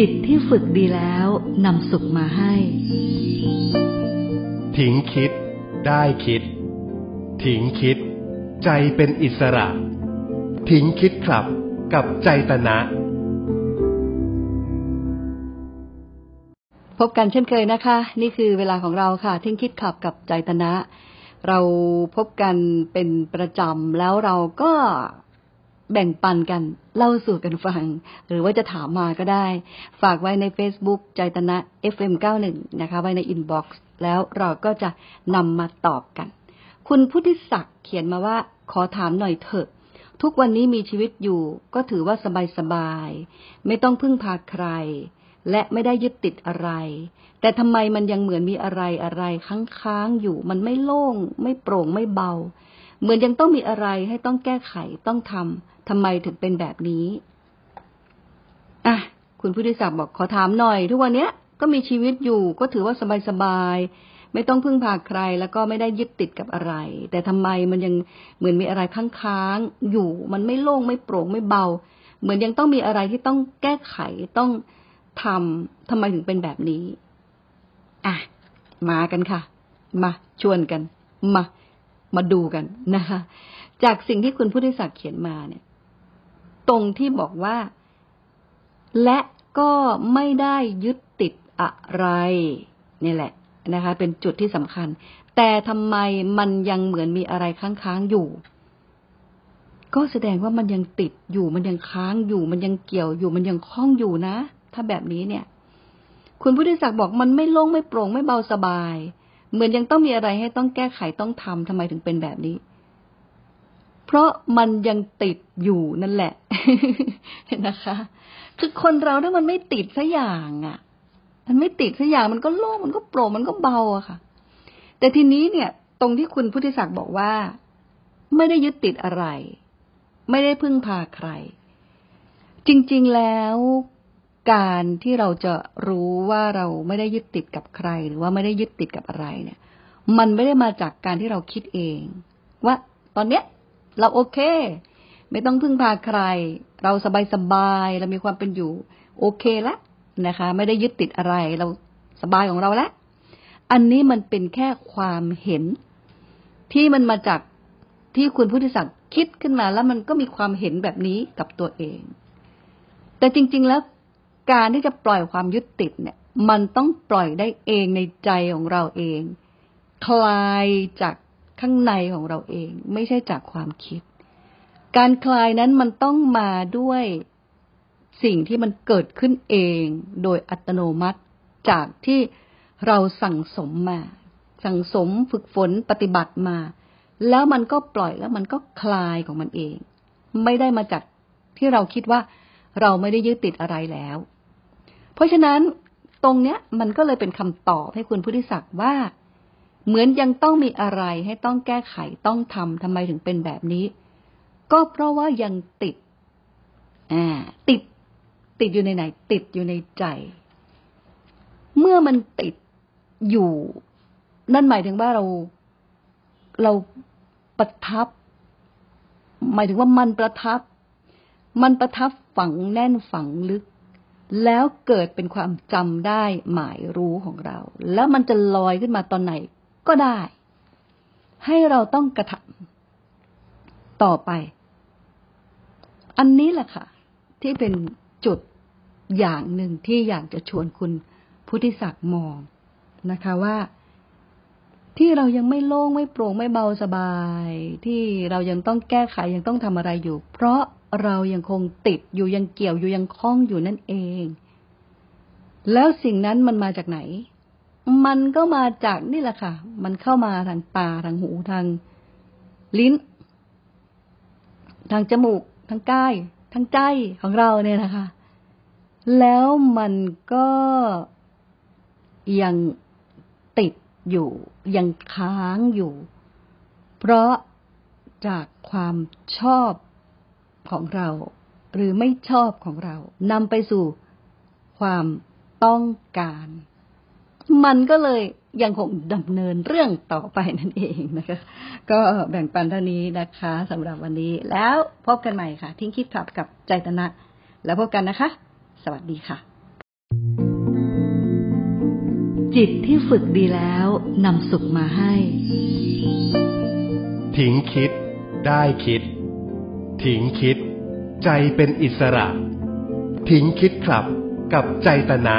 จิตที่ฝึกดีแล้วนำสุขมาให้ ทิ้งคิด ได้คิด ทิ้งคิด ใจเป็นอิสระ ทิ้งคิดครับกับใจตนะ พบกันเช่นเคยนะคะ นี่คือเวลาของเราค่ะ ทิ้งคิดขับกับใจตนะ เราพบกันเป็นประจำแล้วเราก็ แบ่งปันกัน เล่าสู่กันฟัง หรือว่าจะถามมาก็ได้ ฝากไว้ใน Facebook ใจตนะ FM91 นะคะ ไว้ใน inbox แล้วเราก็จะนำมาตอบกัน คุณพุทธิศักดิ์เขียนมาว่าขอถามหน่อยเถอะ ทุกวันนี้มีชีวิตอยู่ ก็ถือว่าสบายๆไม่ต้องพึ่งพาใคร และไม่ได้ยึดติดอะไร แต่ทำไมมันยังเหมือนมีอะไรอะไรค้างๆอยู่ มันไม่โล่ง ไม่โปร่งไม่เบา เหมือนยังต้องมีอะไรให้ต้องแก้ไขต้องทำทำไมถึงเป็นแบบนี้อะคุณพุทธิศักดิ์บอกขอถามหน่อย ทุกวันเนี้ยก็มีชีวิตอยู่ก็ถือว่าสบายๆไม่ต้องพึ่งพาใครแล้วก็ไม่ได้ยึดติดกับอะไร แต่ทำไมมันยังเหมือนมีอะไรค้างๆอยู่ มันไม่โล่งไม่โปร่งไม่เบา เหมือนยังต้องมีอะไรที่ต้องแก้ไขต้องทำทำไมถึงเป็นแบบนี้อะมากันค่ะ มาชวนกัน มา มาดูกันนะคะ จากสิ่งที่คุณพุทธิศักดิ์เขียนมาเนี่ย ตรงที่บอกว่า และก็ไม่ได้ยึดติดอะไรนี่แหละนะคะ เป็นจุดที่สำคัญ แต่ทำไมมันยังเหมือนมีอะไรค้างๆอยู่ ก็แสดงว่ามันยังติดอยู่ มันยังค้างอยู่ มันยังเกี่ยวอยู่ มันยังคล้องอยู่นะ ถ้าแบบนี้เนี่ย คุณพุทธิศักดิ์บอกมันไม่โล่งไม่โปร่งไม่เบาสบาย เหมือนยังต้องมีอะไรให้ต้องแก้ไขต้องทำทำไมถึงเป็นแบบนี้ เพราะมันยังติดอยู่นั่นแหละนะคะ คือคนเราถ้ามันไม่ติดสักอย่างอะ มันไม่ติดสักอย่างมันก็โล่งมันก็โปร่งมันก็เบาอะค่ะ แต่ทีนี้เนี่ย ตรงที่คุณพุทธิศักดิ์บอกว่า ไม่ได้ยึดติดอะไร ไม่ได้พึ่งพาใคร จริง ๆแล้ว การที่เราจะรู้ว่าเราไม่ได้ยึดติดกับใคร หรือว่าไม่ได้ยึดติดกับอะไรเนี่ย มันไม่ได้มาจากการที่เราคิดเอง ว่าตอนเนี้ย เราโอเค ไม่ต้องพึ่งพาใคร เราสบายสบายเรามีความเป็นอยู่ โอเคแล้วนะคะ ไม่ได้ยึดติดอะไร เราสบายของเราแล้วอันนี้มันเป็นแค่ความเห็น ที่มันมาจากที่คุณพุทธิศักดิ์คิดขึ้นมาแล้วมันก็มีความเห็นแบบนี้กับตัวเอง แต่จริง ๆ แล้ว การที่จะปล่อยความยึดติดเนี่ย มันต้องปล่อยได้เองในใจของเราเอง คลายจากข้างในของเราเอง ไม่ใช่จากความคิด การคลายนั้นมันต้องมาด้วยสิ่งที่มันเกิดขึ้นเองโดยอัตโนมัติจากที่เราสั่งสมมา สั่งสมฝึกฝนปฏิบัติมา แล้วมันก็ปล่อยแล้วมันก็คลายของมันเอง ไม่ได้มาจากที่เราคิดว่าเราไม่ได้ยึดติดอะไรแล้ว เพราะฉะนั้นตรงเนี้ยมันก็เลยเป็นคำตอบให้คุณพุทธิศักดิ์ว่า เหมือนยังต้องมีอะไรให้ต้องแก้ไขต้องทำทำไมถึงเป็นแบบนี้ ก็เพราะว่ายังติดอ่าติด ติดอยู่ในไหน ติดอยู่ในใจ เมื่อมันติดอยู่ นั่นหมายถึงว่าเราเราประทับ หมายถึงว่ามันประทับ มันประทับฝังแน่นฝังลึก แล้วเกิดเป็นความจำได้หมายรู้ของเรา แล้วมันจะลอยขึ้นมาตอนไหนก็ได้ ให้เราต้องกระทำต่อไป อันนี้แหละค่ะ ที่เป็นจุดอย่างหนึ่งที่อยากจะชวนคุณพุทธิศักดิ์มองนะคะว่าที่เรายังไม่โล่งไม่โปร่งไม่เบาสบาย ที่เรายังต้องแก้ไขยังต้องทำอะไรอยู่ เพราะ เรายังคงติดอยู่ยังเกี่ยวอยู่ยังคล้องอยู่นั่นเอง แล้วสิ่งนั้นมันมาจากไหน มันก็มาจากนี่แหละค่ะ มันเข้ามาทางตาทางหูทางลิ้น ทางจมูก ทางกาย ทางใจของเราเนี่ยนะคะ แล้วมันก็ยังติดอยู่ยังค้างอยู่ เพราะจากความชอบ ของเรา หรือไม่ชอบของเรานำไปสู่ความต้องการ มันก็เลยยังคงดำเนินเรื่องต่อไปนั่นเองนะคะ ก็แบ่งปันเท่านี้นะคะสำหรับวันนี้ แล้วพบกันใหม่ค่ะ ทิ้งคิดขับกับใจตนะ แล้วพบกันนะคะ สวัสดีค่ะ จิตที่ฝึกดีแล้วนำสุขมาให้ ทิ้งคิดได้คิด ทิ้งคิด ใจเป็นอิสระ ทิ้งคิดครับ กับใจตนะ